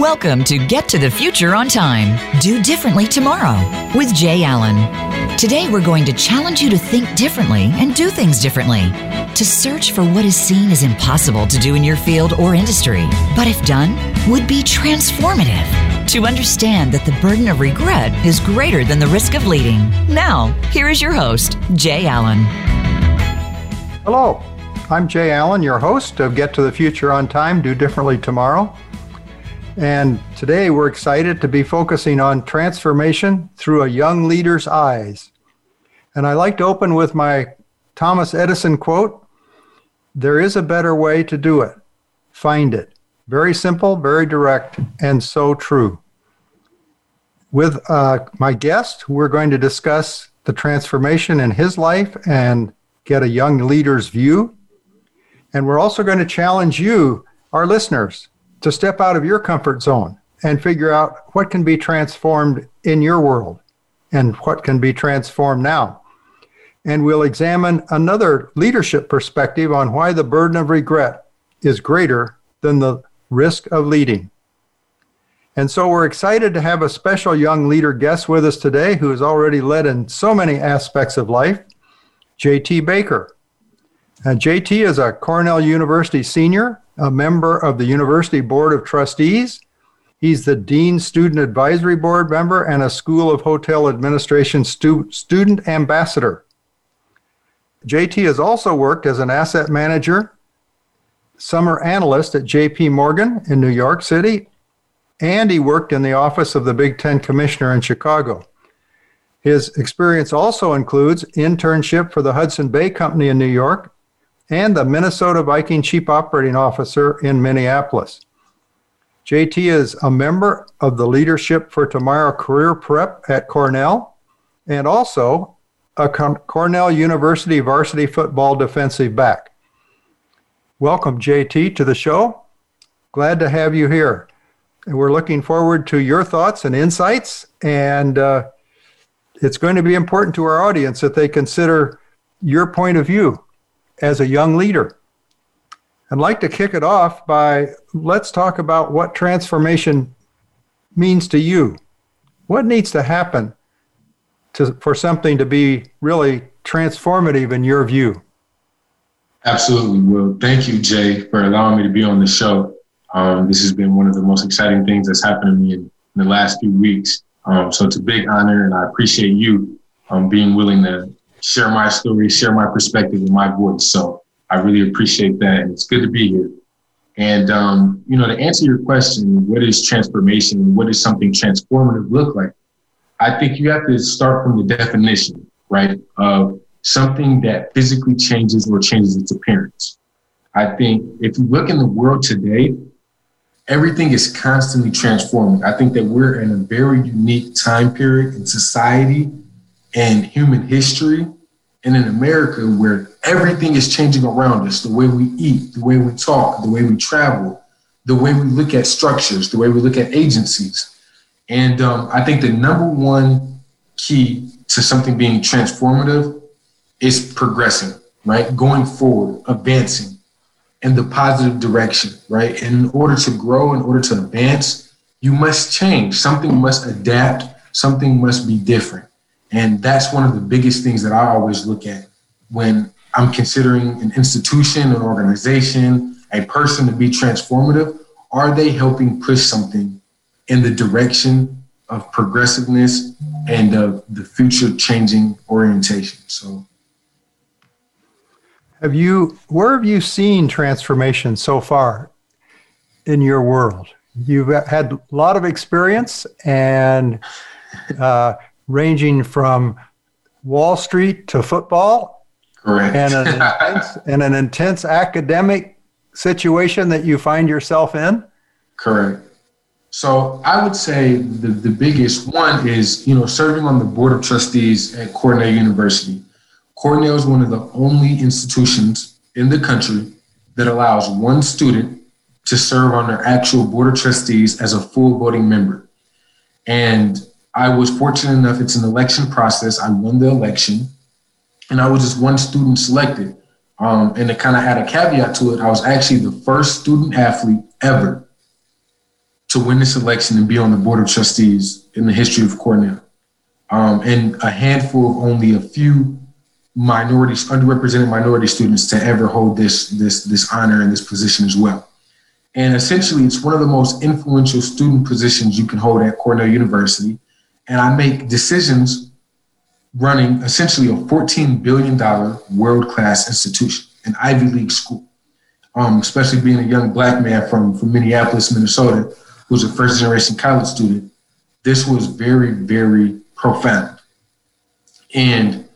Welcome to Get to the Future on Time. Do Differently Tomorrow with Jay Allen. Today, we're going to challenge you to think differently and do things differently, to search for what is seen as impossible to do in your field or industry, but if done, would be transformative, to understand that the burden of regret is greater than the risk of leading. Now, here is your host, Jay Allen. Hello, I'm Jay Allen, your host of Get to the Future on Time, Do Differently Tomorrow. And today we're excited to be focusing on transformation through a young leader's eyes. And I like to open with my Thomas Edison quote There is a better way to do it. Find it. Very simple, very direct, and so true. With uh, my guest, we're going to discuss the transformation in his life and get a young leader's view. And we're also going to challenge you, our listeners, to step out of your comfort zone and figure out what can be transformed in your world and what can be transformed now. And we'll examine another leadership perspective on why the burden of regret is greater than the risk of leading. And so we're excited to have a special young leader guest with us today who has already led in so many aspects of life, JT Baker. And JT is a Cornell University senior a member of the University Board of Trustees. He's the Dean Student Advisory Board member and a School of Hotel Administration stu- student ambassador. JT has also worked as an asset manager, summer analyst at JP Morgan in New York City, and he worked in the office of the Big Ten Commissioner in Chicago. His experience also includes internship for the Hudson Bay Company in New York and the Minnesota Viking Chief Operating Officer in Minneapolis. JT is a member of the Leadership for Tomorrow Career Prep at Cornell and also a Cornell University varsity football defensive back. Welcome, JT, to the show. Glad to have you here. And we're looking forward to your thoughts and insights. And uh, it's going to be important to our audience that they consider your point of view as a young leader. I'd like to kick it off by let's talk about what transformation means to you. What needs to happen to, for something to be really transformative in your view? Absolutely. Well, thank you, Jay, for allowing me to be on the show. Um, this has been one of the most exciting things that's happened to me in, in the last few weeks. Um, so it's a big honor, and I appreciate you um, being willing to share my story, share my perspective and my voice. So I really appreciate that. And it's good to be here. And, um, you know, to answer your question, what is transformation? What does something transformative look like? I think you have to start from the definition, right, of something that physically changes or changes its appearance. I think if you look in the world today, everything is constantly transforming. I think that we're in a very unique time period in society and human history and in America where everything is changing around us the way we eat, the way we talk, the way we travel, the way we look at structures, the way we look at agencies. And um, I think the number one key to something being transformative is progressing, right? Going forward, advancing in the positive direction, right? And in order to grow, in order to advance, you must change. Something must adapt, something must be different. And that's one of the biggest things that I always look at when I'm considering an institution, an organization, a person to be transformative. Are they helping push something in the direction of progressiveness and of the future changing orientation? So, have you, where have you seen transformation so far in your world? You've had a lot of experience and uh, ranging from Wall Street to football. Correct. And an, intense, and an intense academic situation that you find yourself in? Correct. So I would say the, the biggest one is, you know, serving on the board of trustees at Cornell University. Cornell is one of the only institutions in the country that allows one student to serve on their actual board of trustees as a full voting member. And I was fortunate enough, it's an election process. I won the election and I was just one student selected. Um, and it kind of had a caveat to it. I was actually the first student athlete ever to win this election and be on the board of trustees in the history of Cornell. Um, and a handful of only a few minorities, underrepresented minority students to ever hold this, this, this honor and this position as well. And essentially, it's one of the most influential student positions you can hold at Cornell University. And I make decisions running essentially a $14 billion world class institution, an Ivy League school. Um, especially being a young black man from, from Minneapolis, Minnesota, who's a first generation college student, this was very, very profound. And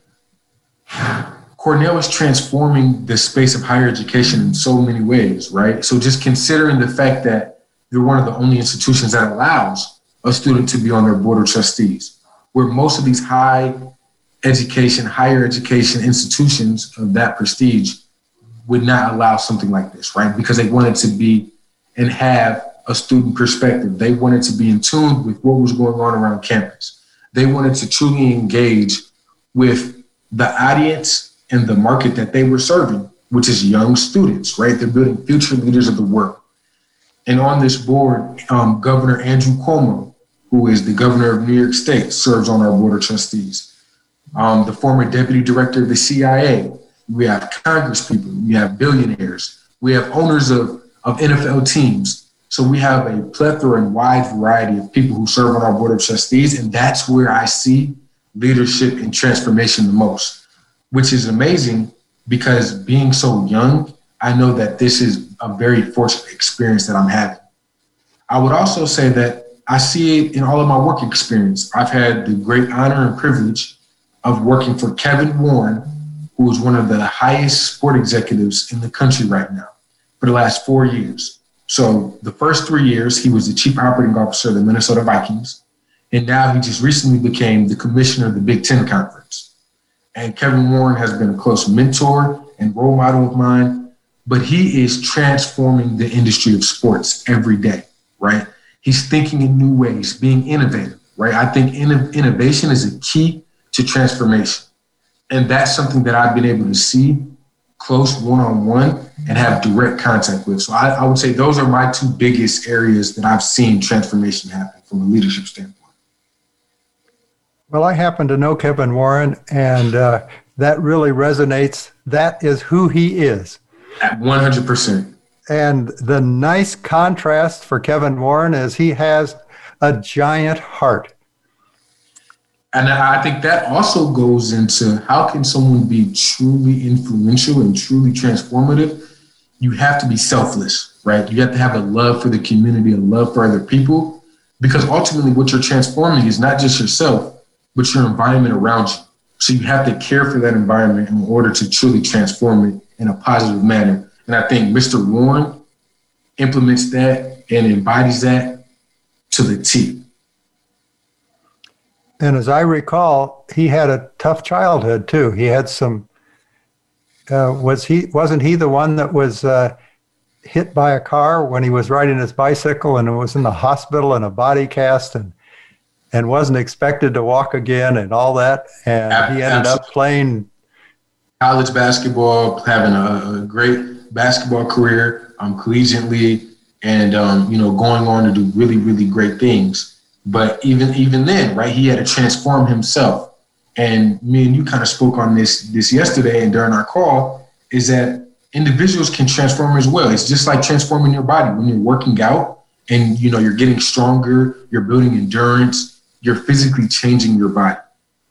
Cornell is transforming the space of higher education in so many ways, right? So just considering the fact that you're one of the only institutions that allows a student to be on their board of trustees, where most of these high education, higher education institutions of that prestige would not allow something like this, right? Because they wanted to be and have a student perspective. They wanted to be in tune with what was going on around campus. They wanted to truly engage with the audience and the market that they were serving, which is young students, right? They're building future leaders of the world. And on this board, um, Governor Andrew Cuomo, who is the governor of New York State, serves on our board of trustees. Um, the former deputy director of the CIA. We have Congress people. We have billionaires. We have owners of, of NFL teams. So we have a plethora and wide variety of people who serve on our board of trustees, and that's where I see leadership and transformation the most, which is amazing because being so young, I know that this is a very fortunate experience that I'm having. I would also say that I see it in all of my work experience. I've had the great honor and privilege of working for Kevin Warren, who is one of the highest sport executives in the country right now for the last four years. So the first three years, he was the chief operating officer of the Minnesota Vikings. And now he just recently became the commissioner of the Big Ten Conference. And Kevin Warren has been a close mentor and role model of mine, but he is transforming the industry of sports every day, right? He's thinking in new ways, being innovative, right? I think innovation is a key to transformation. And that's something that I've been able to see close one on one and have direct contact with. So I, I, would say those are my two biggest areas that I've seen transformation happen from a leadership standpoint. Well, I happen to know Kevin Warren, and uh, that really resonates. That is who he is. At 100%. And the nice contrast for Kevin Warren is he has a giant heart. And I think that also goes into how can someone be truly influential and truly transformative? You have to be selfless, right? You have to have a love for the community, a love for other people, because ultimately what you're transforming is not just yourself, but your environment around you. So you have to care for that environment in order to truly transform it in a positive manner. And I think Mr. Warren implements that and embodies that to the T. And as I recall, he had a tough childhood too. He had some. Uh, was he? Wasn't he the one that was uh, hit by a car when he was riding his bicycle and was in the hospital in a body cast and and wasn't expected to walk again and all that. And he ended up playing college basketball, having a great basketball career, um, collegiately, and um, you know going on to do really really great things. But even even then, right, he had to transform himself. And me and you kind of spoke on this this yesterday and during our call, is that individuals can transform as well. It's just like transforming your body when you're working out and you know you're getting stronger, you're building endurance, you're physically changing your body.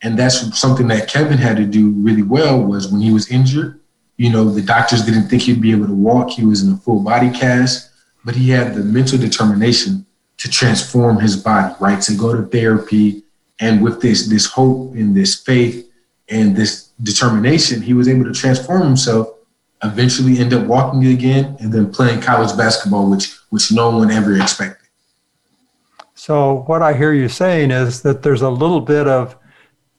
And that's something that Kevin had to do really well was when he was injured, you know, the doctors didn't think he'd be able to walk. He was in a full body cast, but he had the mental determination to transform his body, right? To go to therapy. And with this, this hope and this faith and this determination, he was able to transform himself, eventually end up walking again and then playing college basketball, which which no one ever expected. So what I hear you saying is that there's a little bit of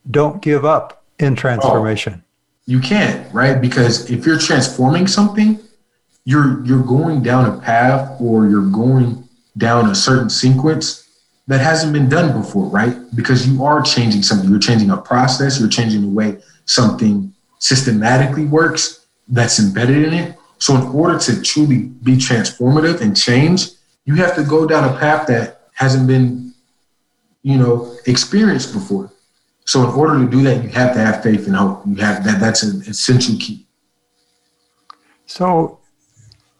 don't give up in transformation. You can't, right? Because if you're transforming something, you're you're going down a path or you're going down a certain sequence that hasn't been done before, right? Because you are changing something. You're changing a process, you're changing the way something systematically works that's embedded in it. So, in order to truly be transformative and change, you have to go down a path that hasn't been, you know, experienced before. So in order to do that, you have to have faith and hope. You have that. That's an essential key. So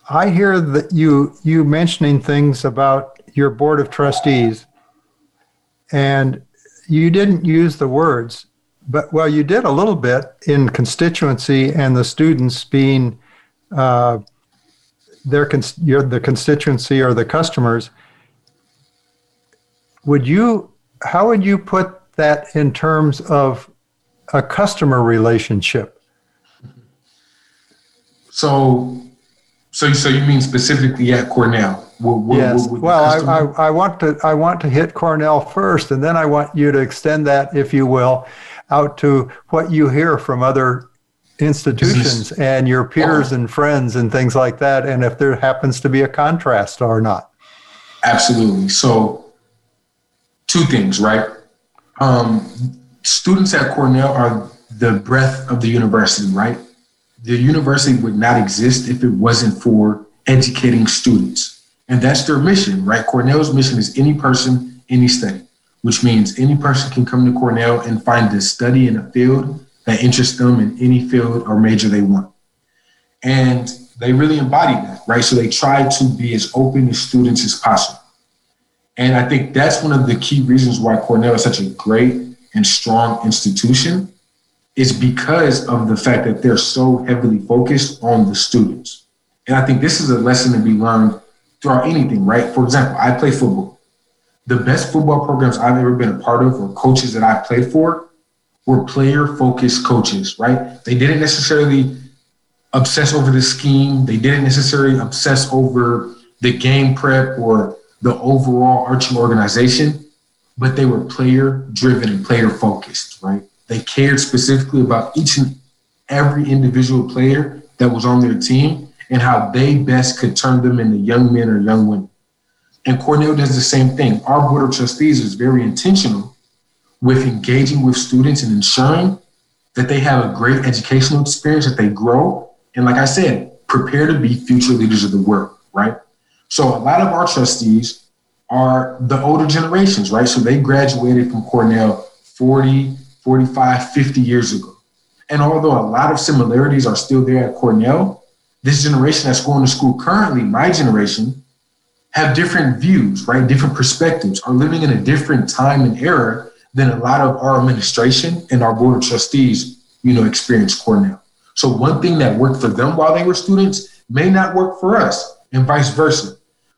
I hear that you you mentioning things about your board of trustees, and you didn't use the words, but well, you did a little bit in constituency and the students being uh, their cons- your, the constituency or the customers. Would you? How would you put that in terms of a customer relationship? So, so, so you mean specifically at Cornell? What, what, yes. What well, I, I, I, want to I want to hit Cornell first, and then I want you to extend that, if you will, out to what you hear from other institutions and your peers oh. and friends and things like that, and if there happens to be a contrast or not. Absolutely. So, two things, right? Um, students at Cornell are the breath of the university, right? The university would not exist if it wasn't for educating students. And that's their mission, right? Cornell's mission is any person, any study, which means any person can come to Cornell and find a study in a field that interests them in any field or major they want. And they really embody that, right? So they try to be as open to students as possible. And I think that's one of the key reasons why Cornell is such a great and strong institution is because of the fact that they're so heavily focused on the students. And I think this is a lesson to be learned throughout anything, right? For example, I play football. The best football programs I've ever been a part of or coaches that I played for were player focused coaches, right? They didn't necessarily obsess over the scheme. They didn't necessarily obsess over the game prep or the overall arching organization, but they were player driven and player focused, right? They cared specifically about each and every individual player that was on their team and how they best could turn them into young men or young women. And Cornell does the same thing. Our board of trustees is very intentional with engaging with students and ensuring that they have a great educational experience, that they grow, and like I said, prepare to be future leaders of the world, right? So a lot of our trustees are the older generations, right? So they graduated from Cornell 40, 45, 50 years ago. And although a lot of similarities are still there at Cornell, this generation that's going to school currently, my generation, have different views, right? Different perspectives, are living in a different time and era than a lot of our administration and our board of trustees, you know, experienced Cornell. So one thing that worked for them while they were students may not work for us and vice versa.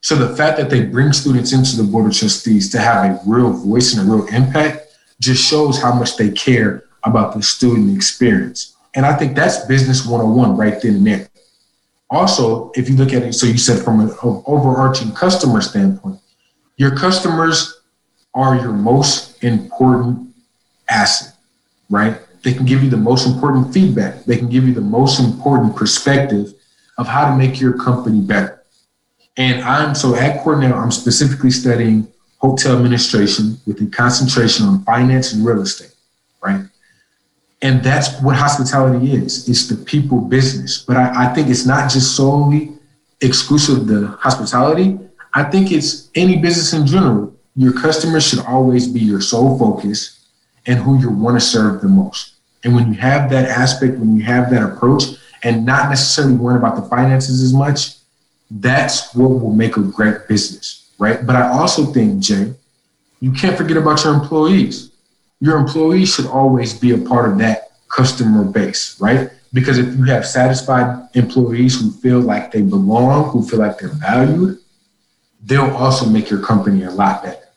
So the fact that they bring students into the board of trustees to have a real voice and a real impact just shows how much they care about the student experience. And I think that's business 101 right then and there. Also, if you look at it, so you said from an overarching customer standpoint, your customers are your most important asset, right? They can give you the most important feedback. They can give you the most important perspective of how to make your company better. And I'm so at Cornell, I'm specifically studying hotel administration with a concentration on finance and real estate, right? And that's what hospitality is. It's the people business. But I, I think it's not just solely exclusive to hospitality. I think it's any business in general. Your customers should always be your sole focus and who you want to serve the most. And when you have that aspect, when you have that approach, and not necessarily worrying about the finances as much, that's what will make a great business, right? But I also think, Jay, you can't forget about your employees. Your employees should always be a part of that customer base, right? Because if you have satisfied employees who feel like they belong, who feel like they're valued, they'll also make your company a lot better.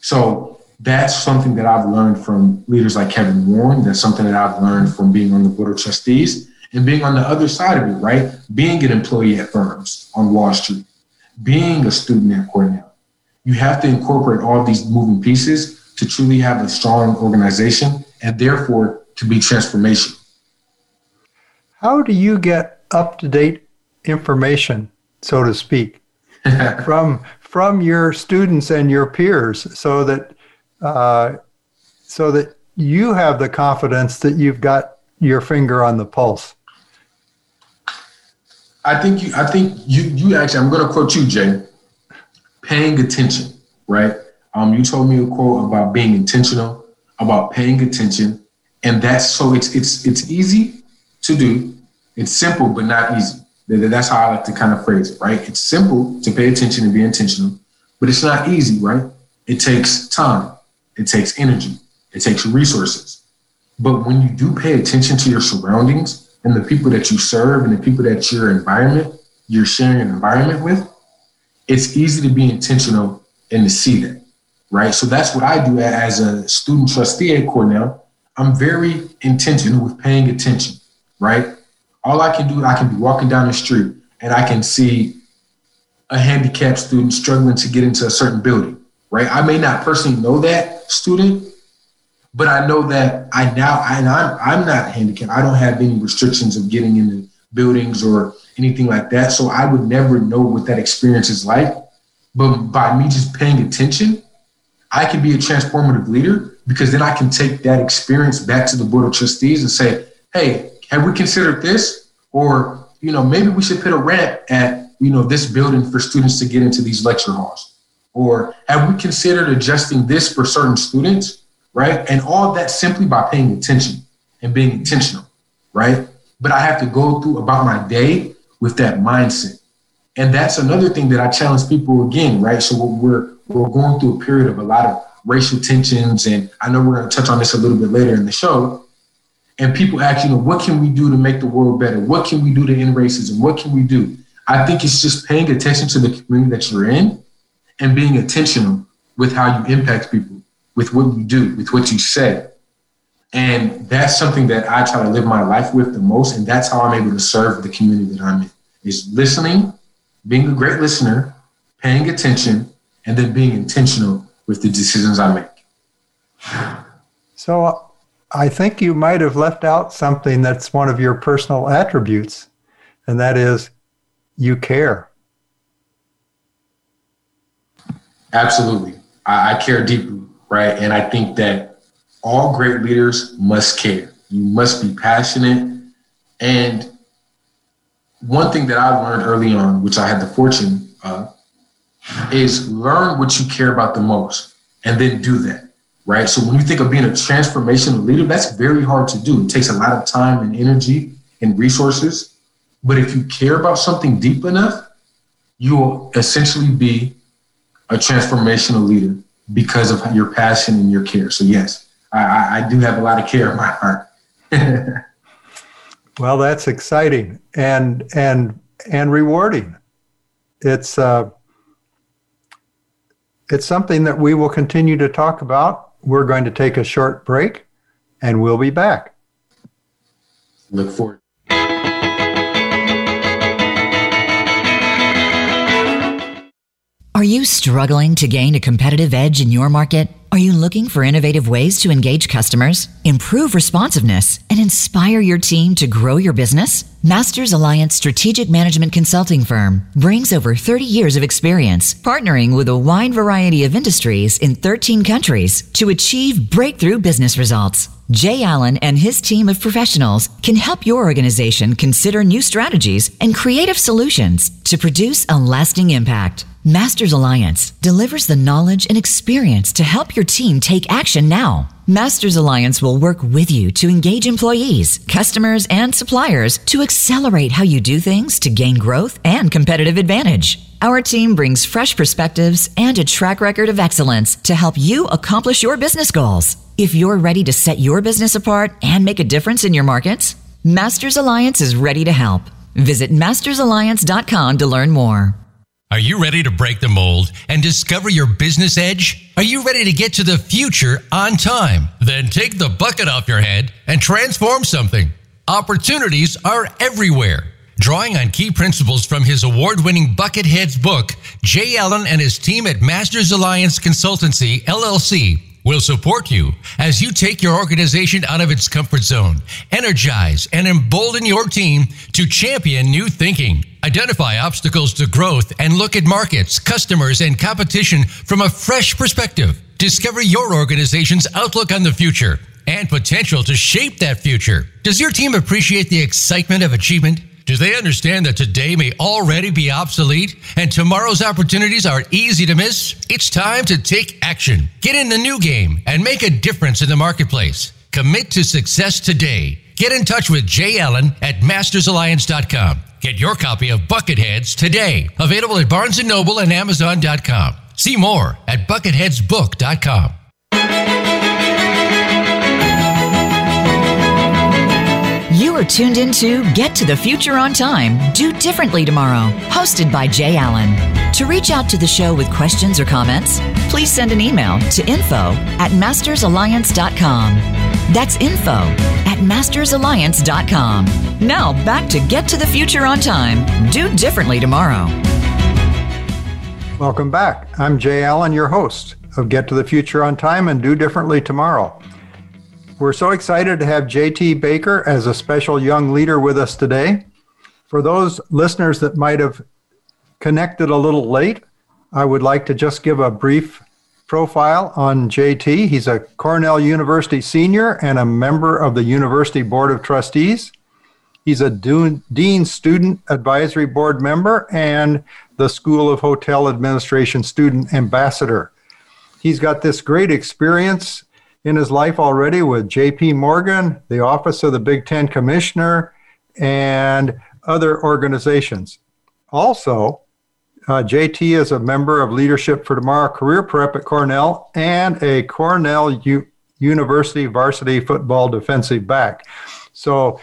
So that's something that I've learned from leaders like Kevin Warren. That's something that I've learned from being on the board of trustees and being on the other side of it, right? Being an employee at firms on Wall Street, being a student at Cornell. You have to incorporate all these moving pieces to truly have a strong organization and therefore to be transformational. How do you get up to date information, so to speak, from from your students and your peers, so that uh, so that you have the confidence that you've got your finger on the pulse? I think you. I think you. You actually. I'm to quote you, Jay. paying attention, right? Um, you told me a quote about being intentional, about paying attention, and that's so it's it's it's easy to do. It's simple but not easy. That's how I like to kind of phrase it, right? It's simple to pay attention and be intentional, but it's not easy, right? It takes time, it takes energy, it takes resources. But when you do pay attention to your surroundings and the people that you serve and the people that your environment, you're sharing an environment with, it's easy to be intentional and to see that, right? So that's what I do as a student trustee at Cornell. I'm very intentional with paying attention, right? All I can do, I can be walking down the street and I can see a handicapped student struggling to get into a certain building, right? I may not personally know that student, but I know that I now, and I'm, I'm not handicapped. I don't have any restrictions of getting into buildings or anything like that. So I would never know what that experience is like. But by me just paying attention, I can be a transformative leader because then I can take that experience back to the board of trustees and say, hey, have we considered this? Or, you know, maybe we should put a ramp at, you know, this building for students to get into these lecture halls. Or have we considered adjusting this for certain students? Right. And all that simply by paying attention and being intentional. Right. But I have to go through about my day with that mindset. And that's another thing that I challenge people again, right? So we're we're going through a period of a lot of racial tensions, and I know we're going to touch on this a little bit later in the show and people ask, you know, what can we do to make the world better? What can we do to end racism? What can we do? I think it's just paying attention to the community that you're in and being intentional with how you impact people, with what you do, with what you say. And that's something that I try to live my life with the most. And that's how I'm able to serve the community that I'm in is listening, being a great listener, paying attention, and then being intentional with the decisions I make. So uh, I think you might have left out something that's one of your personal attributes, and that is you care. Absolutely. I, I, care deeply, right? And I think that all great leaders must care. You must be passionate. And one thing that I learned early on, which I had the fortune of, is learn what you care about the most and then do that right? So when you think of being a transformational leader, that's very hard to do. It takes a lot of time and energy and resources. But if you care about something deep enough, you will essentially be a transformational leader because of your passion and your care. So yes, I, I do have a lot of care in my heart. well, that's exciting and and and rewarding. It's uh, it's something that we will continue to talk about we're going to take a short break and we'll be back. Look forward. Are you struggling to gain a competitive edge in your market? Are you looking for innovative ways to engage customers, improve responsiveness, and inspire your team to grow your business? Masters Alliance Strategic Management Consulting Firm brings over 30 years of experience partnering with a wide variety of industries in 13 countries to achieve breakthrough business results. Jay Allen and his team of professionals can help your organization consider new strategies and creative solutions to produce a lasting impact. Masters Alliance delivers the knowledge and experience to help your team take action now. Masters Alliance will work with you to engage employees, customers, and suppliers to accelerate how you do things to gain growth and competitive advantage. Our team brings fresh perspectives and a track record of excellence to help you accomplish your business goals. If you're ready to set your business apart and make a difference in your markets, Masters Alliance is ready to help. Visit mastersalliance.com to learn more. Are you ready to break the mold and discover your business edge? Are you ready to get to the future on time? Then take the bucket off your head and transform something. Opportunities are everywhere. Drawing on key principles from his award winning Bucketheads book, Jay Allen and his team at Masters Alliance Consultancy, LLC, will support you as you take your organization out of its comfort zone, energize and embolden your team to champion new thinking. Identify obstacles to growth and look at markets, customers, and competition from a fresh perspective. Discover your organization's outlook on the future and potential to shape that future. Does your team appreciate the excitement of achievement? Do they understand that today may already be obsolete and tomorrow's opportunities are easy to miss? It's time to take action. Get in the new game and make a difference in the marketplace. Commit to success today. Get in touch with Jay Allen at mastersalliance.com. Get your copy of Bucketheads today. Available at Barnes & Noble and Amazon.com. See more at bucketheadsbook.com. You are tuned into Get to the Future on Time, Do Differently Tomorrow, hosted by Jay Allen. To reach out to the show with questions or comments, please send an email to info at mastersalliance.com. That's info at mastersalliance.com. Now back to Get to the Future on Time, Do Differently Tomorrow. Welcome back. I'm Jay Allen, your host of Get to the Future on Time and Do Differently Tomorrow. We're so excited to have JT Baker as a special young leader with us today. For those listeners that might have connected a little late, I would like to just give a brief profile on JT. He's a Cornell University senior and a member of the University Board of Trustees. He's a Dean Student Advisory Board member and the School of Hotel Administration Student Ambassador. He's got this great experience in his life already with JP Morgan, the Office of the Big Ten Commissioner, and other organizations. Also, uh, JT is a member of Leadership for Tomorrow Career Prep at Cornell and a Cornell U- University varsity football defensive back. So,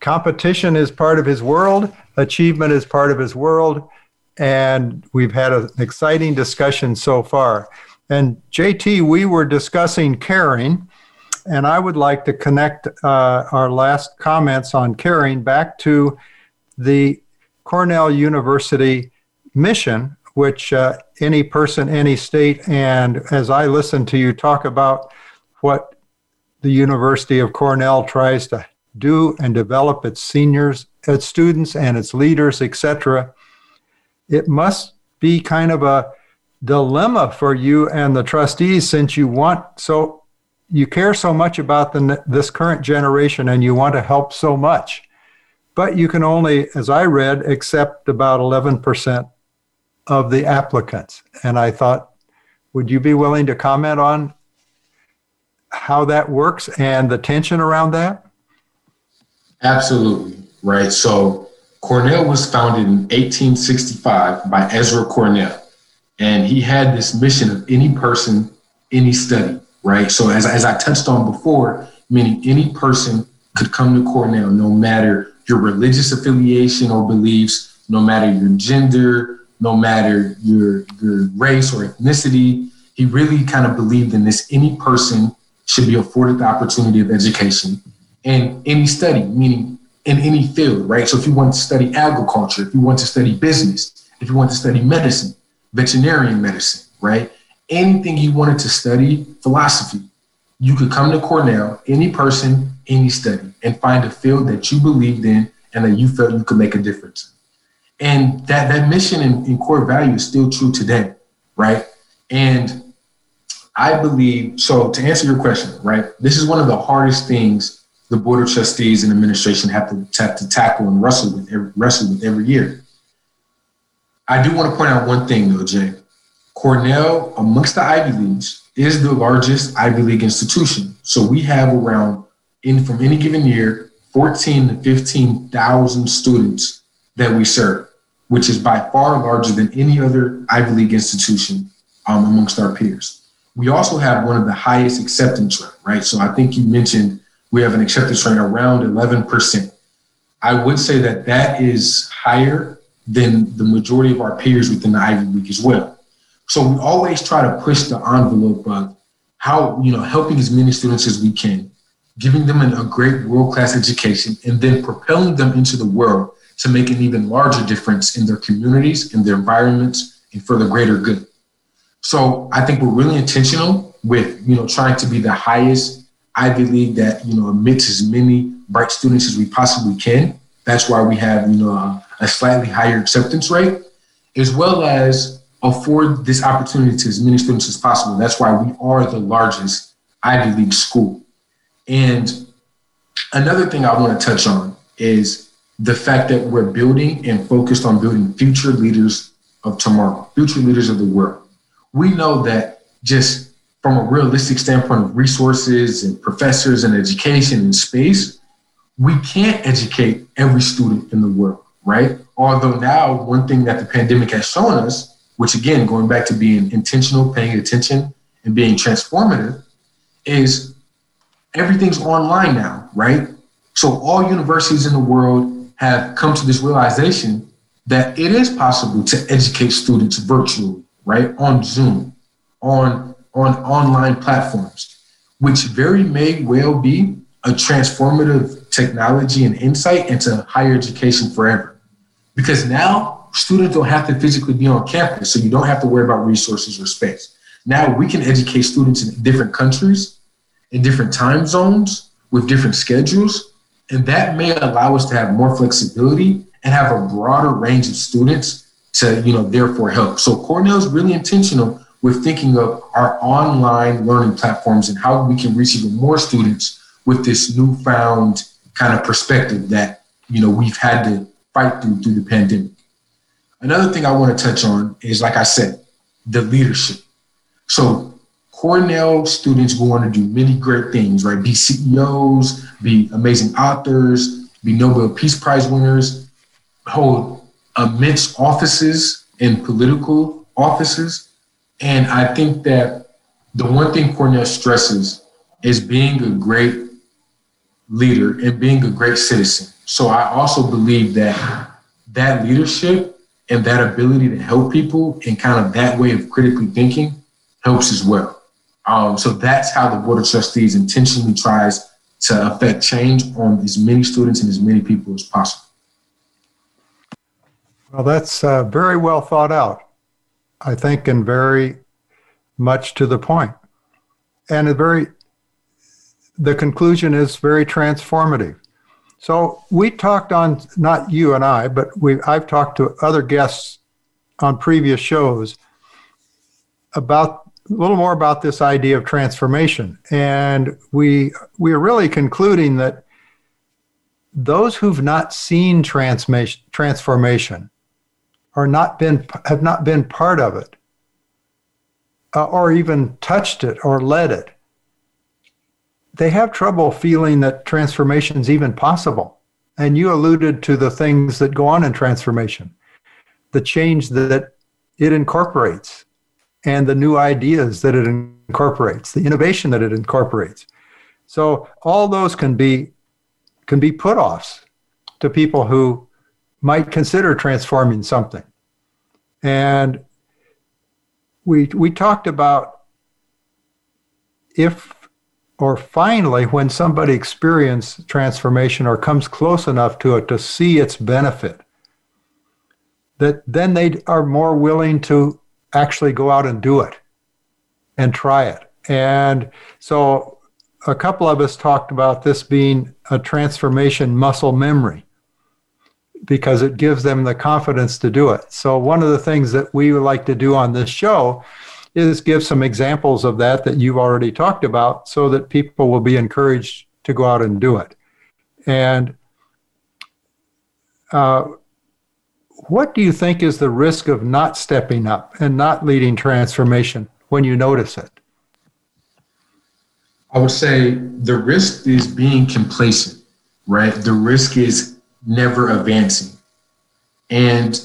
competition is part of his world, achievement is part of his world, and we've had an exciting discussion so far. And JT, we were discussing caring, and I would like to connect uh, our last comments on caring back to the Cornell University mission, which uh, any person, any state, and as I listen to you talk about what the University of Cornell tries to do and develop its seniors, its students, and its leaders, etc., it must be kind of a dilemma for you and the trustees since you want so you care so much about the, this current generation and you want to help so much. But you can only as i read accept about 11% of the applicants. And i thought would you be willing to comment on how that works and the tension around that? Absolutely right? So cornell was founded in 1865 by ezra cornell and he had this mission of any person, any study, right? So as, as I touched on before, meaning any person could come to Cornell, no matter your religious affiliation or beliefs, no matter your gender, no matter your, your race or ethnicity. He really kind of believed in this. Any person should be afforded the opportunity of education and any study, meaning in any field, right? So if you want to study agriculture, if you want to study business, if you want to study medicine, veterinarian medicine, right? Anything you wanted to study, philosophy, you could come to Cornell, any person, any study, and find a field that you believed in and that you felt you could make a difference. And that, that mission and, and core value is still true today, right? And I believe, so to answer your question, right, this is one of the hardest things the Board of Trustees and administration have to, have to tackle and wrestle with, wrestle with every year I do want to point out one thing though, Jay. Cornell, amongst the Ivy Leagues, is the largest Ivy League institution. So we have around, in from any given year, 14 to 15,000 students that we serve, which is by far larger than any other Ivy League institution um, amongst our peers. We also have one of the highest acceptance rate, right? So I think you mentioned we have an acceptance rate around 11%. I would say that that is higher than the majority of our peers within the Ivy League as well. So we always try to push the envelope of how, you know, helping as many students as we can, giving them an, a great world-class education, and then propelling them into the world to make an even larger difference in their communities, in their environments, and for the greater good. So I think we're really intentional with, you know, trying to be the highest Ivy League that, you know, admits as many bright students as we possibly can. That's why we have, you know, a slightly higher acceptance rate, as well as afford this opportunity to as many students as possible. That's why we are the largest Ivy League school. And another thing I want to touch on is the fact that we're building and focused on building future leaders of tomorrow, future leaders of the world. We know that just from a realistic standpoint of resources and professors and education and space, we can't educate every student in the world, right? Although now, one thing that the pandemic has shown us, which again, going back to being intentional, paying attention, and being transformative, is everything's online now, right? So all universities in the world have come to this realization that it is possible to educate students virtually, right? On Zoom, on on online platforms, which very may well be a transformative technology and insight into higher education forever. Because now students don't have to physically be on campus, so you don't have to worry about resources or space. Now we can educate students in different countries, in different time zones, with different schedules, and that may allow us to have more flexibility and have a broader range of students to, you know, therefore help. So Cornell is really intentional with thinking of our online learning platforms and how we can reach even more students with this newfound kind of perspective that you know we've had to fight through through the pandemic. Another thing I want to touch on is, like I said, the leadership. So Cornell students go on to do many great things, right? Be CEOs, be amazing authors, be Nobel Peace Prize winners, hold immense offices in political offices. And I think that the one thing Cornell stresses is being a great leader and being a great citizen. So I also believe that that leadership and that ability to help people and kind of that way of critically thinking helps as well. Um, so that's how the Board of Trustees intentionally tries to affect change on as many students and as many people as possible. Well, that's uh, very well thought out, I think, and very much to the point. And a very the conclusion is very transformative. So we talked on not you and I, but we I've talked to other guests on previous shows about a little more about this idea of transformation, and we we are really concluding that those who've not seen transformation transformation are not been have not been part of it uh, or even touched it or led it they have trouble feeling that transformation is even possible. And you alluded to the things that go on in transformation, the change that it incorporates, and the new ideas that it incorporates, the innovation that it incorporates. So all those can be can be put offs to people who might consider transforming something. And we we talked about if or finally, when somebody experiences transformation or comes close enough to it to see its benefit, that then they are more willing to actually go out and do it and try it. And so a couple of us talked about this being a transformation muscle memory because it gives them the confidence to do it. So one of the things that we would like to do on this show is give some examples of that that you've already talked about so that people will be encouraged to go out and do it. And uh, what do you think is the risk of not stepping up and not leading transformation when you notice it? I would say the risk is being complacent, right? The risk is never advancing. And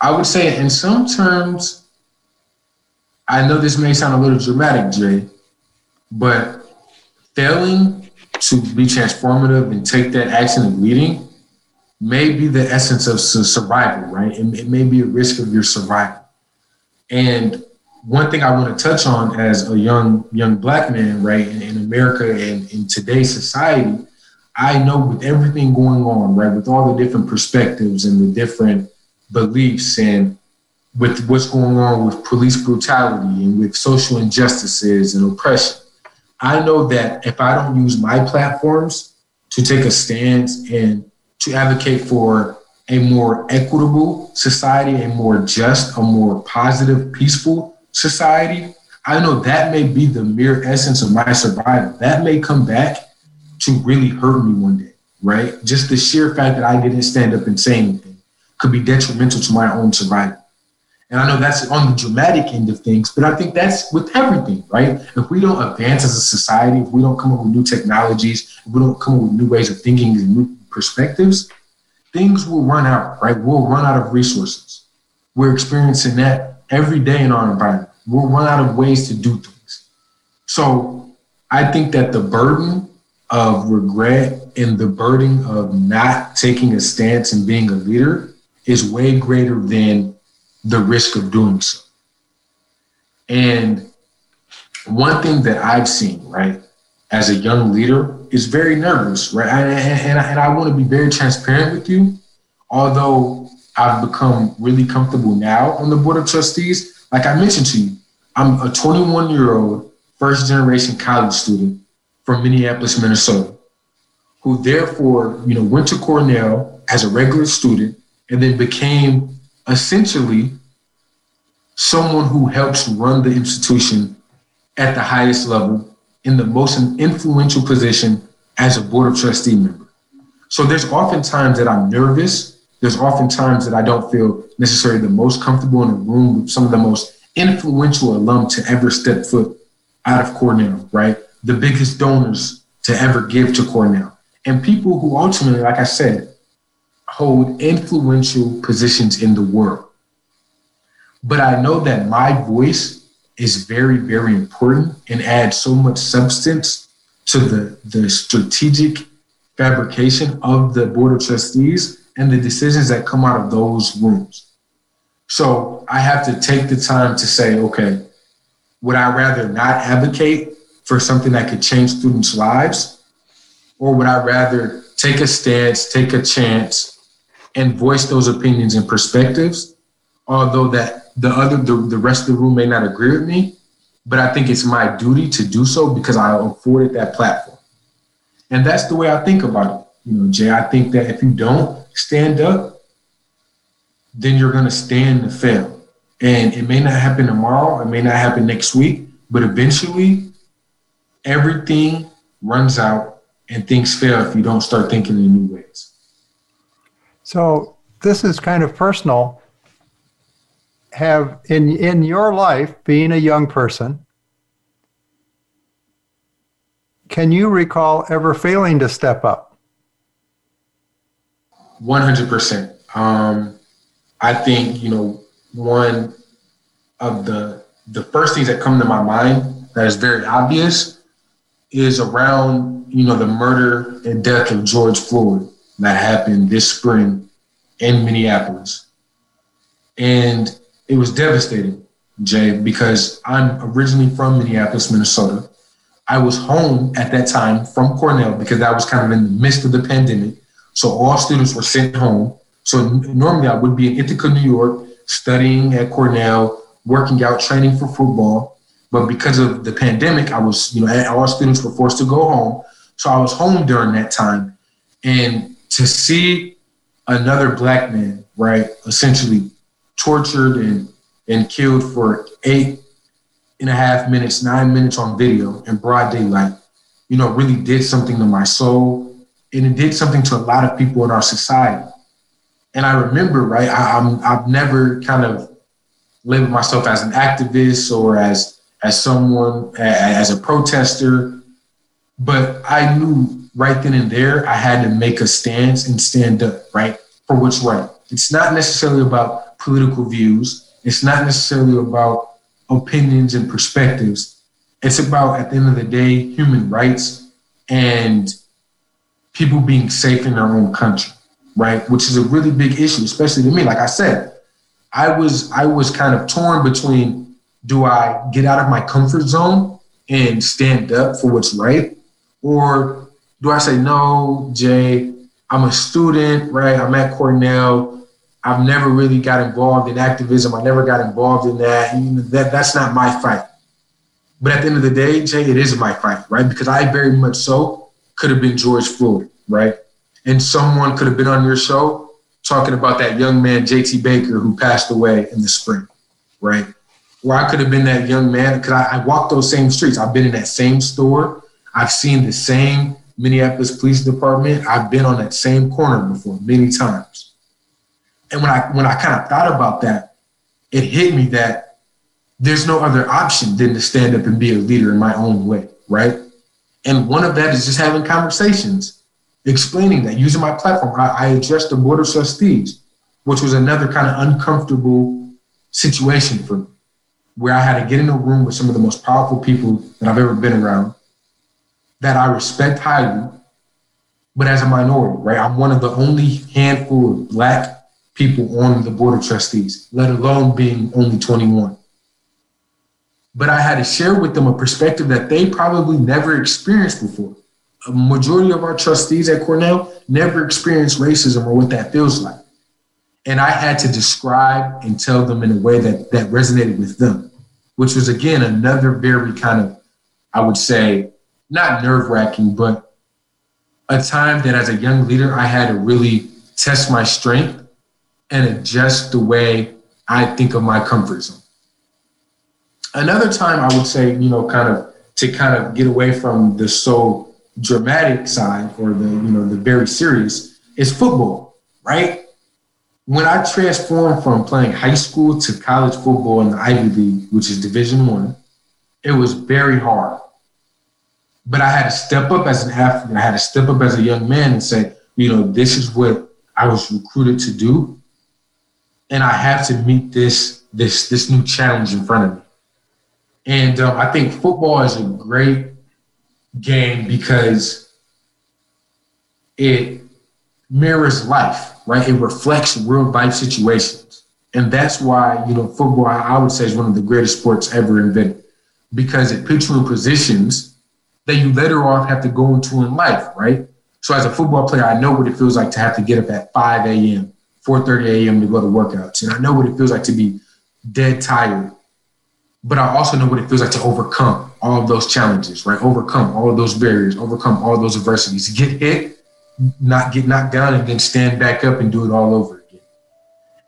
I would say, in some terms, I know this may sound a little dramatic, Jay, but failing to be transformative and take that action of leading may be the essence of survival, right? It, may be a risk of your survival. And one thing I want to touch on as a young young black man, right, in, in America and in today's society, I know with everything going on, right, with all the different perspectives and the different beliefs and with what's going on with police brutality and with social injustices and oppression. I know that if I don't use my platforms to take a stance and to advocate for a more equitable society, a more just, a more positive, peaceful society, I know that may be the mere essence of my survival. That may come back to really hurt me one day. right? Just the sheer fact that I didn't stand up and say anything could be detrimental to my own survival. And I know that's on the dramatic end of things, but I think that's with everything, right? If we don't advance as a society, if we don't come up with new technologies, if we don't come up with new ways of thinking and new perspectives, things will run out, right? We'll run out of resources. We're experiencing that every day in our environment. We'll run out of ways to do things. So I think that the burden of regret and the burden of not taking a stance and being a leader is way greater than the risk of doing so. And one thing that I've seen, right, as a young leader is very nervous, right? And, and, and I want to be very transparent with you. Although I've become really comfortable now on the board of trustees, like I mentioned to you, I'm a 21 year old first generation college student from Minneapolis, Minnesota, who therefore, you know, went to Cornell as a regular student and then became essentially someone who helps run the institution at the highest level in the most influential position as a board of trustee member. So there's often times that I'm nervous. There's often times that I don't feel necessarily the most comfortable in a room with some of the most influential alum to ever step foot out of Cornell, right? The biggest donors to ever give to Cornell. And people who ultimately, like I said, hold influential positions in the world. But I know that my voice is very, very important and adds so much substance to the, the strategic fabrication of the Board of Trustees and the decisions that come out of those rooms. So I have to take the time to say, okay, would I rather not advocate for something that could change students' lives? Or would I rather take a stance, take a chance, and voice those opinions and perspectives, although that the other the, the rest of the room may not agree with me, but I think it's my duty to do so because I afforded that platform. And that's the way I think about it. You know, Jay, I think that if you don't stand up, then you're gonna stand to fail. And it may not happen tomorrow, it may not happen next week, but eventually everything runs out and things fail if you don't start thinking in new ways. So this is kind of personal. Have in in your life, being a young person, can you recall ever failing to step up? One hundred percent. Um, I think you know one of the the first things that come to my mind that is very obvious is around you know the murder and death of George Floyd that happened this spring in Minneapolis. And it was devastating, Jay, because I'm originally from Minneapolis, Minnesota. I was home at that time from Cornell because that was kind of in the midst of the pandemic. So all students were sent home. So normally I would be in Ithaca, New York, studying at Cornell, working out, training for football. But because of the pandemic, I was, you know, all students were forced to go home. So I was home during that time. And to see another black man, right, essentially tortured and, and killed for eight and a half minutes, nine minutes on video in broad daylight, you know, really did something to my soul. And it did something to a lot of people in our society. And I remember, right, I, I'm, I've never kind of labeled myself as an activist or as as someone as a protester, but I knew right then and there, I had to make a stance and stand up, right, for what's right. It's not necessarily about political views. It's not necessarily about opinions and perspectives. It's about, at the end of the day, human rights and people being safe in their own country, right? Which is a really big issue, especially to me. Like I said, I was I was kind of torn between do I get out of my comfort zone and stand up for what's right, or do I say, no, Jay, I'm a student, right? I'm at Cornell. I've never really got involved in activism. I never got involved in that. that that's not my fight. But at the end of the day, Jay, it is my fight, right? Because I very much so could have been George Floyd, right? And someone could have been on your show talking about that young man, JT Baker, who passed away in the spring, right? Or I could have been that young man because I, I walked those same streets. I've been in that same store. I've seen the same Minneapolis Police Department, I've been on that same corner before many times. And when I when I kind of thought about that, it hit me that there's no other option than to stand up and be a leader in my own way, right? And one of that is just having conversations, explaining that, using my platform. I, I addressed the Board of Trustees, which was another kind of uncomfortable situation for me, where I had to get in a room with some of the most powerful people that I've ever been around, that I respect highly, but as a minority, right? I'm one of the only handful of Black people on the Board of Trustees, let alone being only 21 but I had to share with them a perspective that they probably never experienced before. A majority of our trustees at Cornell never experienced racism or what that feels like. And I had to describe and tell them in a way that, that resonated with them, which was again another very kind of, I would say, not nerve wracking, but a time that as a young leader, I had to really test my strength and adjust the way I think of my comfort zone. Another time I would say, you know, kind of to kind of get away from the so dramatic side or the, you know, the very serious is football, right? When I transformed from playing high school to college football in the Ivy League, which is Division One, it was very hard. But I had to step up as an athlete. I had to step up as a young man and say, you know, this is what I was recruited to do, and I have to meet this this this new challenge in front of me. And um, I think football is a great game because it mirrors life, right? It reflects real life situations. And that's why, you know, football, I would say, is one of the greatest sports ever invented because it puts you in positions that you later off have to go into in life, right? So as a football player, I know what it feels like to have to get up at 5 a.m., 4.30 a.m. to go to workouts. And I know what it feels like to be dead tired but I also know what it feels like to overcome all of those challenges, right? Overcome all of those barriers, overcome all those adversities, get hit, not get knocked down, and then stand back up and do it all over again.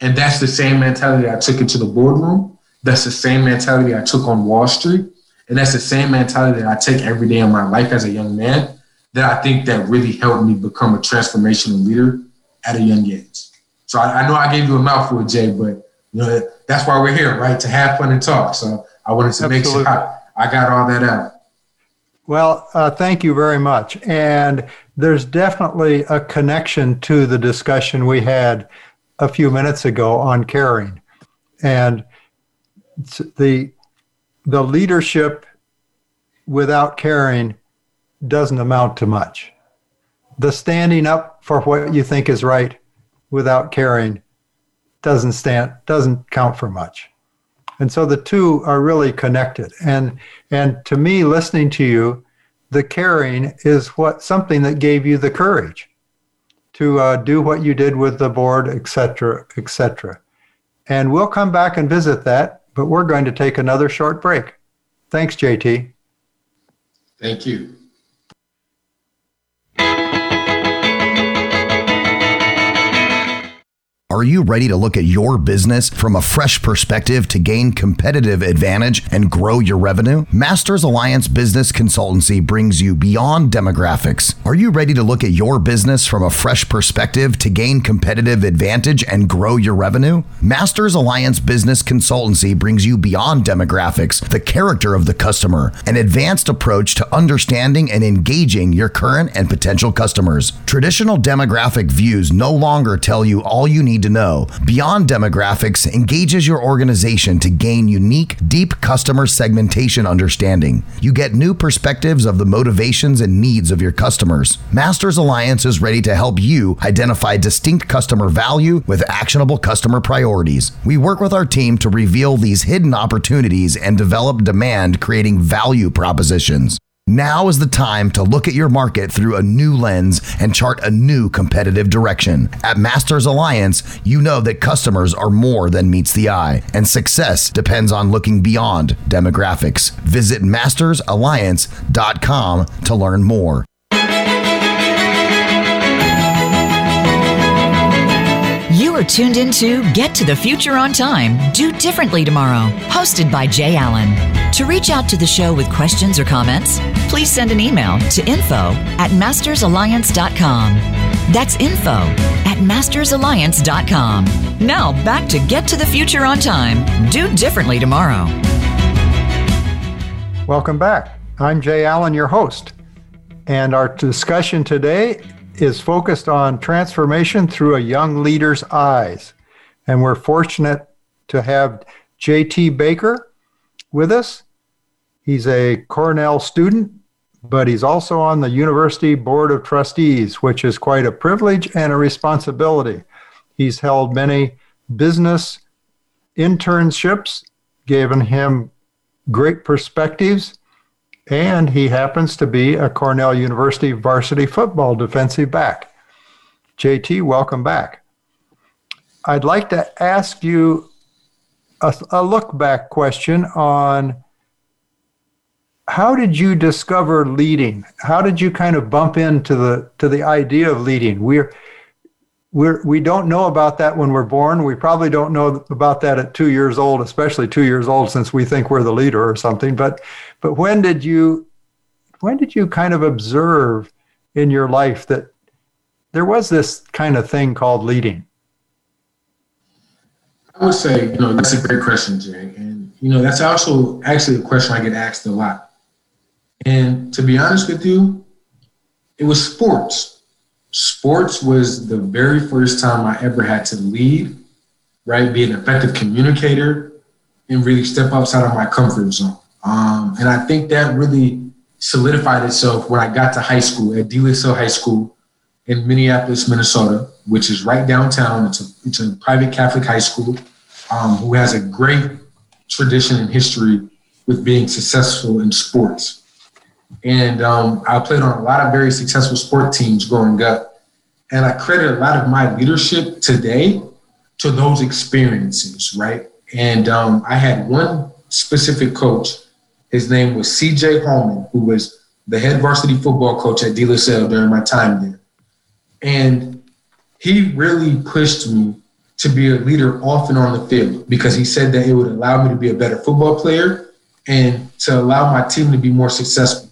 And that's the same mentality I took into the boardroom. That's the same mentality I took on Wall Street. And that's the same mentality that I take every day in my life as a young man that I think that really helped me become a transformational leader at a young age. So I, I know I gave you a mouthful, Jay, but you know, that's why we're here, right? To have fun and talk. So I wanted to Absolutely. make sure I, I, got all that out. Well, uh, thank you very much. And there's definitely a connection to the discussion we had a few minutes ago on caring. And the, the leadership without caring doesn't amount to much. The standing up for what you think is right without caring doesn't stand doesn't count for much. And so the two are really connected. And and to me listening to you the caring is what something that gave you the courage to uh, do what you did with the board etc etc and we'll come back and visit that but we're going to take another short break. Thanks jt thank you Are you ready to look at your business from a fresh perspective to gain competitive advantage and grow your revenue? Masters Alliance Business Consultancy brings you beyond demographics. Are you ready to look at your business from a fresh perspective to gain competitive advantage and grow your revenue? Masters Alliance Business Consultancy brings you beyond demographics, the character of the customer, an advanced approach to understanding and engaging your current and potential customers. Traditional demographic views no longer tell you all you need to know. Beyond Demographics engages your organization to gain unique, deep customer segmentation understanding. You get new perspectives of the motivations and needs of your customers. Masters Alliance is ready to help you identify distinct customer value with actionable customer priorities. We work with our team to reveal these hidden opportunities and develop demand creating value propositions. Now is the time to look at your market through a new lens and chart a new competitive direction. At Masters Alliance, you know that customers are more than meets the eye, and success depends on looking beyond demographics. Visit mastersalliance.com to learn more. Are tuned into Get to the Future on Time, Do Differently Tomorrow, hosted by Jay Allen. To reach out to the show with questions or comments, please send an email to info at mastersalliance.com. That's info at mastersalliance.com. Now back to Get to the Future on Time, Do Differently Tomorrow. Welcome back. I'm Jay Allen, your host. And our discussion today is focused on transformation through a young leader's eyes. And we're fortunate to have JT Baker with us. He's a Cornell student, but he's also on the University Board of Trustees, which is quite a privilege and a responsibility. He's held many business internships, given him great perspectives and he happens to be a Cornell University varsity football defensive back. JT, welcome back. I'd like to ask you a, a look back question on how did you discover leading? How did you kind of bump into the to the idea of leading? We're we're, we don't know about that when we're born. We probably don't know about that at two years old, especially two years old, since we think we're the leader or something. But, but when did you, when did you kind of observe in your life that there was this kind of thing called leading? I would say, you know, that's a great question, Jay. And, you know, that's also actually a question I get asked a lot. And to be honest with you, it was sports sports was the very first time I ever had to lead, right? Be an effective communicator and really step outside of my comfort zone. Um, and I think that really solidified itself when I got to high school at De La Salle High School in Minneapolis, Minnesota, which is right downtown. It's a, it's a private Catholic high school um, who has a great tradition and history with being successful in sports. And um, I played on a lot of very successful sport teams growing up. And I credit a lot of my leadership today to those experiences, right? And um, I had one specific coach. His name was CJ Holman, who was the head varsity football coach at De La Salle during my time there. And he really pushed me to be a leader off and on the field because he said that it would allow me to be a better football player and to allow my team to be more successful.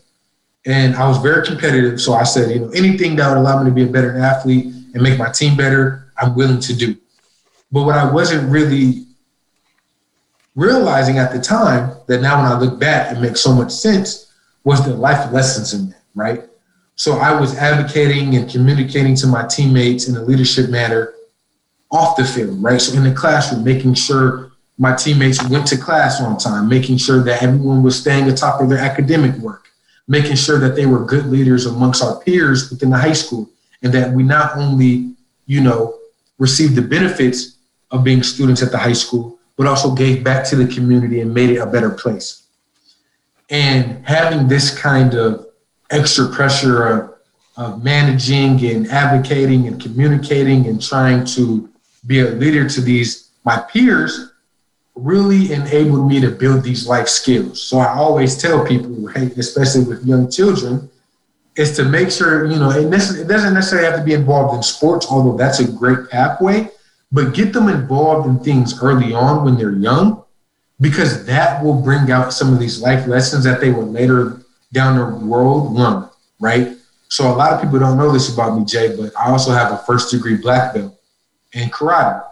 And I was very competitive. So I said, you know, anything that would allow me to be a better athlete and make my team better, I'm willing to do. But what I wasn't really realizing at the time that now when I look back, it makes so much sense was the life lessons in that, right? So I was advocating and communicating to my teammates in a leadership manner off the field, right? So in the classroom, making sure my teammates went to class on time, making sure that everyone was staying atop of their academic work, making sure that they were good leaders amongst our peers within the high school and that we not only, you know, received the benefits of being students at the high school, but also gave back to the community and made it a better place. And having this kind of extra pressure of, of managing and advocating and communicating and trying to be a leader to these my peers really enabled me to build these life skills. So I always tell people, especially with young children, is to make sure, you know, it, it doesn't necessarily have to be involved in sports, although that's a great pathway, but get them involved in things early on when they're young, because that will bring out some of these life lessons that they will later down the road learn, right? So a lot of people don't know this about me, Jay, but I also have a first degree black belt in karate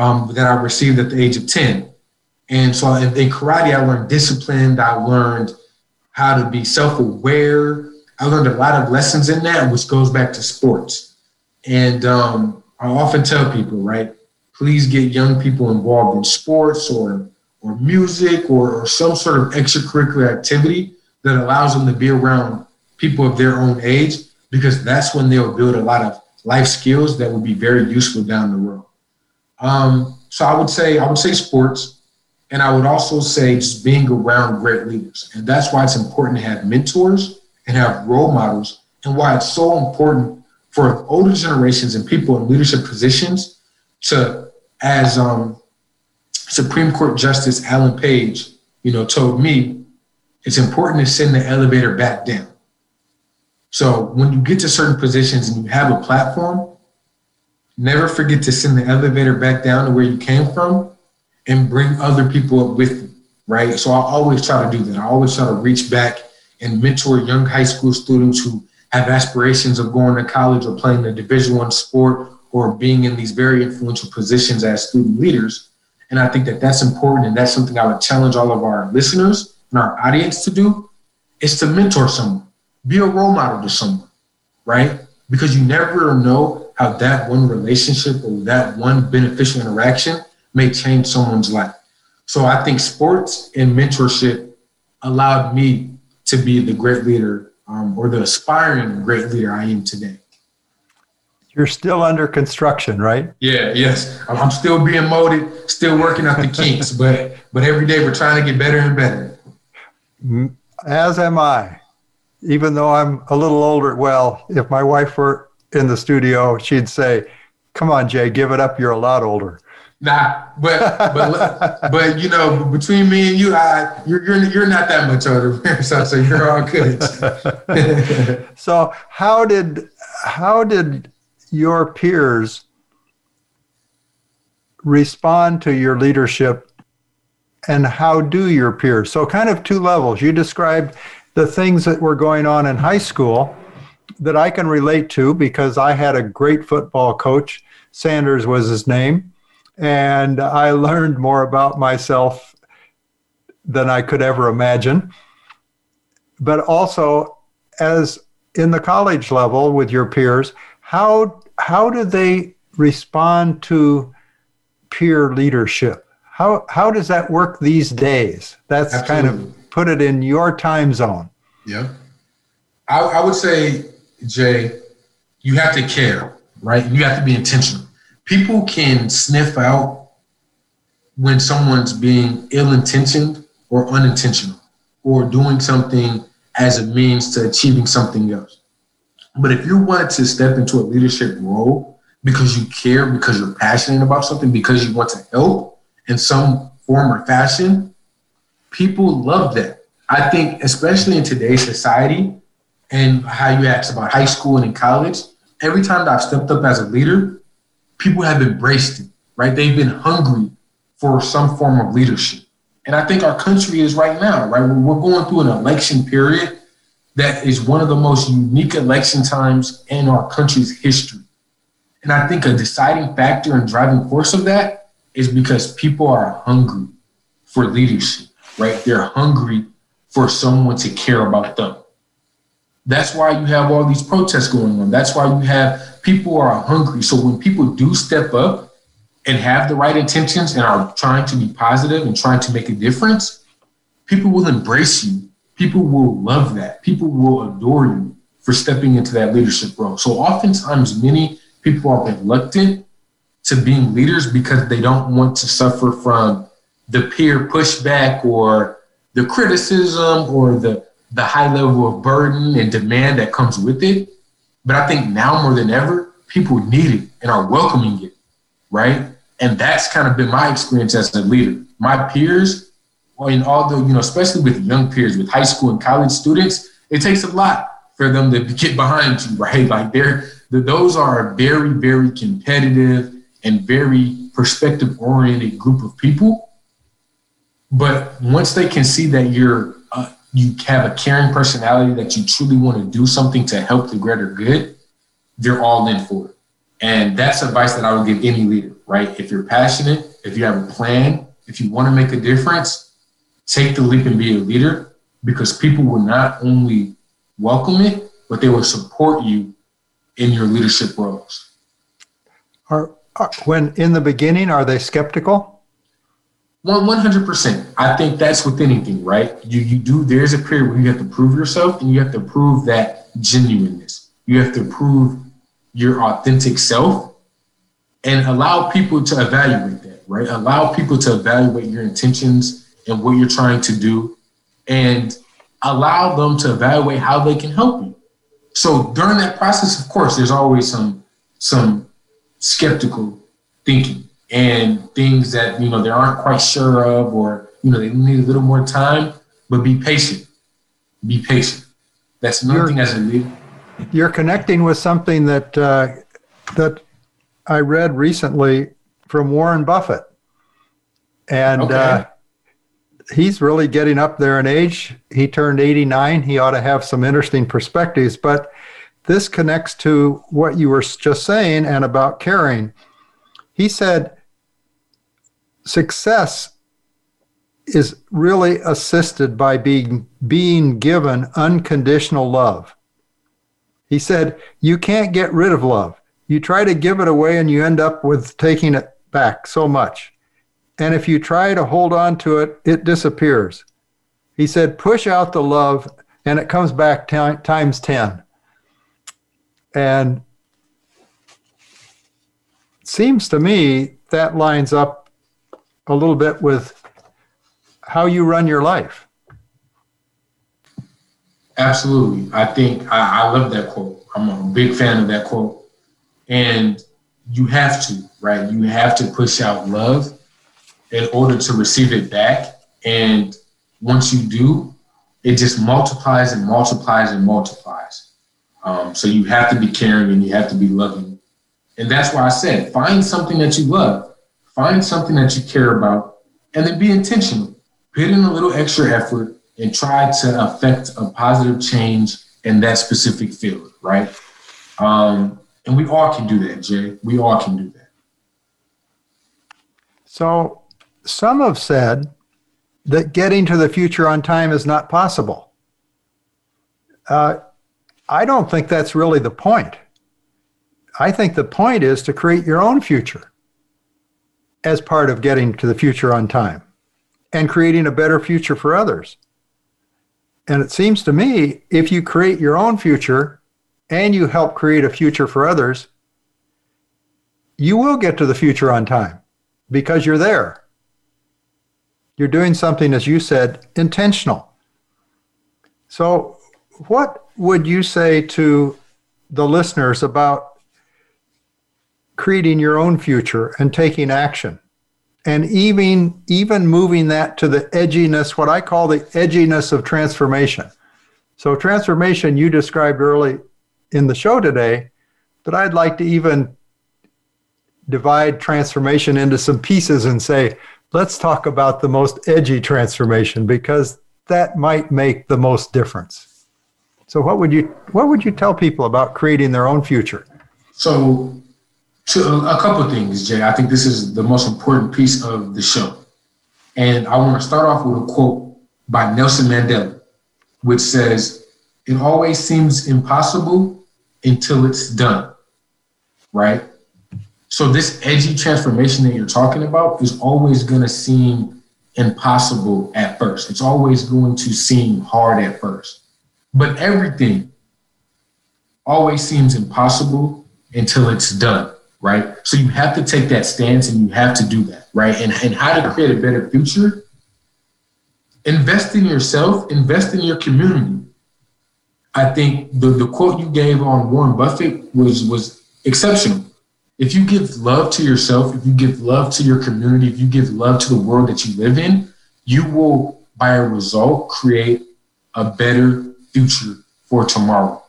um, that I received at the age of 10. And so in, in karate, I learned discipline. I learned how to be self-aware. I learned a lot of lessons in that, which goes back to sports. And um, I often tell people, right, please get young people involved in sports or or music or, or some sort of extracurricular activity that allows them to be around people of their own age, because that's when they'll build a lot of life skills that will be very useful down the road. Um, so I would say I would say sports, and I would also say just being around great leaders, and that's why it's important to have mentors and have role models, and why it's so important for older generations and people in leadership positions to, as um, Supreme Court Justice Alan Page, you know, told me, it's important to send the elevator back down. So when you get to certain positions and you have a platform, never forget to send the elevator back down to where you came from and bring other people up with you, right? So I always try to do that. I always try to reach back and mentor young high school students who have aspirations of going to college or playing a division one sport or being in these very influential positions as student leaders. And I think that that's important. And that's something I would challenge all of our listeners and our audience to do is to mentor someone, be a role model to someone, right? Because you never know how that one relationship or that one beneficial interaction may change someone's life. So I think sports and mentorship allowed me to be the great leader um, or the aspiring great leader I am today. You're still under construction, right? Yeah, yes. I'm still being molded, still working out the kinks, but but every day we're trying to get better and better. As am I. Even though I'm a little older, well, if my wife were in the studio, she'd say, "Come on, Jay, give it up. You're a lot older." Nah, but but but you know, between me and you, I you're you're, you're not that much older, so, so you're all good. so how did how did your peers respond to your leadership, and how do your peers? So kind of two levels. You described the things that were going on in high school that I can relate to because I had a great football coach. Sanders was his name and I learned more about myself than I could ever imagine. But also, as in the college level with your peers, how how do they respond to peer leadership? How how does that work these days? That's Absolutely. kind of put it in your time zone. Yeah, I, I would say, Jay, you have to care, right? You have to be intentional people can sniff out when someone's being ill-intentioned or unintentional or doing something as a means to achieving something else. But if you want to step into a leadership role because you care, because you're passionate about something, because you want to help in some form or fashion, people love that. I think, especially in today's society and how you asked about high school and in college, every time that I've stepped up as a leader, people have embraced it, right? They've been hungry for some form of leadership. And I think our country is right now, right? We're going through an election period that is one of the most unique election times in our country's history. And I think a deciding factor and driving force of that is because people are hungry for leadership, right? They're hungry for someone to care about them. That's why you have all these protests going on. That's why you have people are hungry. So when people do step up and have the right intentions and are trying to be positive and trying to make a difference, people will embrace you. People will love that. People will adore you for stepping into that leadership role. So oftentimes many people are reluctant to being leaders because they don't want to suffer from the peer pushback or the criticism or the the high level of burden and demand that comes with it. But I think now more than ever, people need it and are welcoming it, right? And that's kind of been my experience as a leader. My peers, and although, you know, especially with young peers, with high school and college students, it takes a lot for them to get behind you, right? Like they're, those are a very, very competitive and very perspective oriented group of people. But once they can see that you're you have a caring personality that you truly want to do something to help the greater good, they're all in for it. And that's advice that I would give any leader, right? If you're passionate, if you have a plan, if you want to make a difference, take the leap and be a leader because people will not only welcome it, but they will support you in your leadership roles. Are, are when in the beginning, are they skeptical? One hundred percent. I think that's with anything, right? You you do. There's a period where you have to prove yourself, and you have to prove that genuineness. You have to prove your authentic self, and allow people to evaluate that, right? Allow people to evaluate your intentions and what you're trying to do, and allow them to evaluate how they can help you. So during that process, of course, there's always some some skeptical thinking and things that you know they aren't quite sure of or you know they need a little more time but be patient be patient that's another you're, thing as a leader you're connecting with something that uh, that I read recently from Warren Buffett. And okay. uh, he's really getting up there in age. He turned 89. He ought to have some interesting perspectives. But this connects to what you were just saying and about caring. He said, success is really assisted by being, being given unconditional love. He said, You can't get rid of love. You try to give it away and you end up with taking it back so much. And if you try to hold on to it, it disappears. He said, Push out the love and it comes back t- times 10. And seems to me that lines up a little bit with how you run your life. Absolutely. I think I, I love that quote. I'm a big fan of that quote. And you have to, right? You have to push out love in order to receive it back. And once you do, it just multiplies and multiplies and multiplies. Um, so you have to be caring and you have to be loving. And that's why I said find something that you love, find something that you care about, and then be intentional put in a little extra effort and try to affect a positive change in that specific field, right? Um, and we all can do that, Jay. We all can do that. So, some have said that getting to the future on time is not possible. Uh, I don't think that's really the point. I think the point is to create your own future as part of getting to the future on time and creating a better future for others. And it seems to me if you create your own future and you help create a future for others, you will get to the future on time because you're there. You're doing something, as you said, intentional. So, what would you say to the listeners about creating your own future and taking action? and even even moving that to the edginess what i call the edginess of transformation. So transformation you described early in the show today but i'd like to even divide transformation into some pieces and say let's talk about the most edgy transformation because that might make the most difference. So what would you what would you tell people about creating their own future? So to a, couple things, Jay. I think this is the most important piece of the show. And I want to start off with a quote by Nelson Mandela, which says, It always seems impossible until it's done. Right? So, this edgy transformation that you're talking about is always going to seem impossible at first. It's always going to seem hard at first. But everything always seems impossible until it's done right? So you have to take that stance and you have to do that, right? And, and how to create a better future, invest in yourself, invest in your community. I think the, the quote you gave on Warren Buffett was was exceptional. If you give love to yourself, if you give love to your community, if you give love to the world that you live in, you will, by a result, create a better future for tomorrow.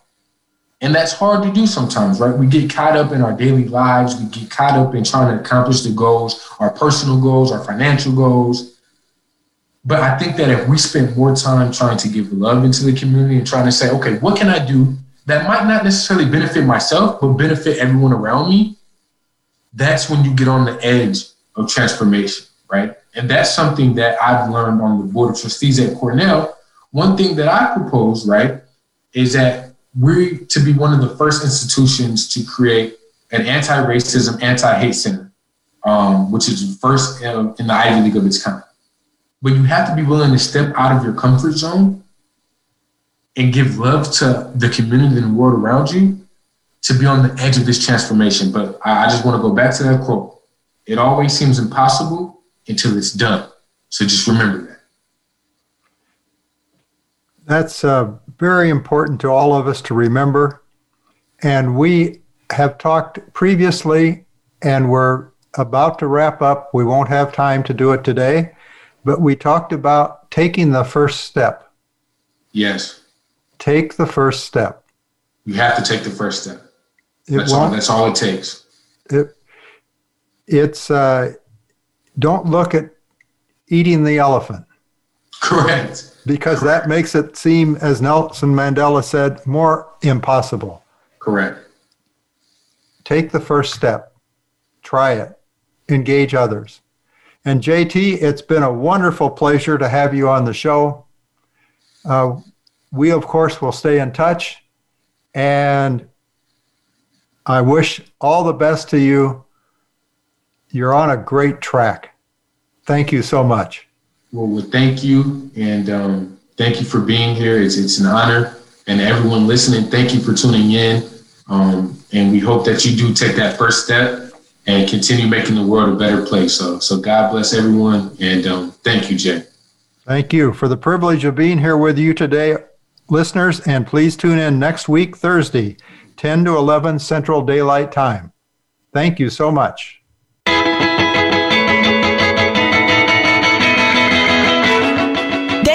And that's hard to do sometimes, right? We get caught up in our daily lives. We get caught up in trying to accomplish the goals, our personal goals, our financial goals. But I think that if we spend more time trying to give love into the community and trying to say, okay, what can I do that might not necessarily benefit myself, but benefit everyone around me? That's when you get on the edge of transformation, right? And that's something that I've learned on the board of trustees at Cornell. One thing that I propose, right, is that we to be one of the first institutions to create an anti-racism, anti-hate center, um, which is first in, in the Ivy League of its kind. But you have to be willing to step out of your comfort zone and give love to the community and the world around you to be on the edge of this transformation. But I, I just want to go back to that quote. It always seems impossible until it's done. So just remember that. That's uh, very important to all of us to remember. And we have talked previously, and we're about to wrap up. We won't have time to do it today, but we talked about taking the first step. Yes. Take the first step. You have to take the first step. It that's, all, that's all it takes. It, it's uh, don't look at eating the elephant. Correct. Because Correct. that makes it seem, as Nelson Mandela said, more impossible. Correct. Take the first step, try it, engage others. And JT, it's been a wonderful pleasure to have you on the show. Uh, we, of course, will stay in touch. And I wish all the best to you. You're on a great track. Thank you so much. Well, well thank you. And um, thank you for being here. It's, it's an honor. And everyone listening, thank you for tuning in. Um, and we hope that you do take that first step and continue making the world a better place. So, so God bless everyone. And um, thank you, Jay. Thank you for the privilege of being here with you today, listeners. And please tune in next week, Thursday, 10 to 11 Central Daylight Time. Thank you so much.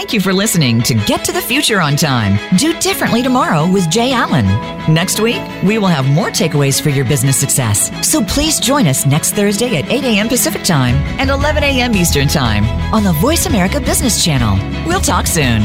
Thank you for listening to Get to the Future on Time. Do differently tomorrow with Jay Allen. Next week, we will have more takeaways for your business success. So please join us next Thursday at 8 a.m. Pacific Time and 11 a.m. Eastern Time on the Voice America Business Channel. We'll talk soon.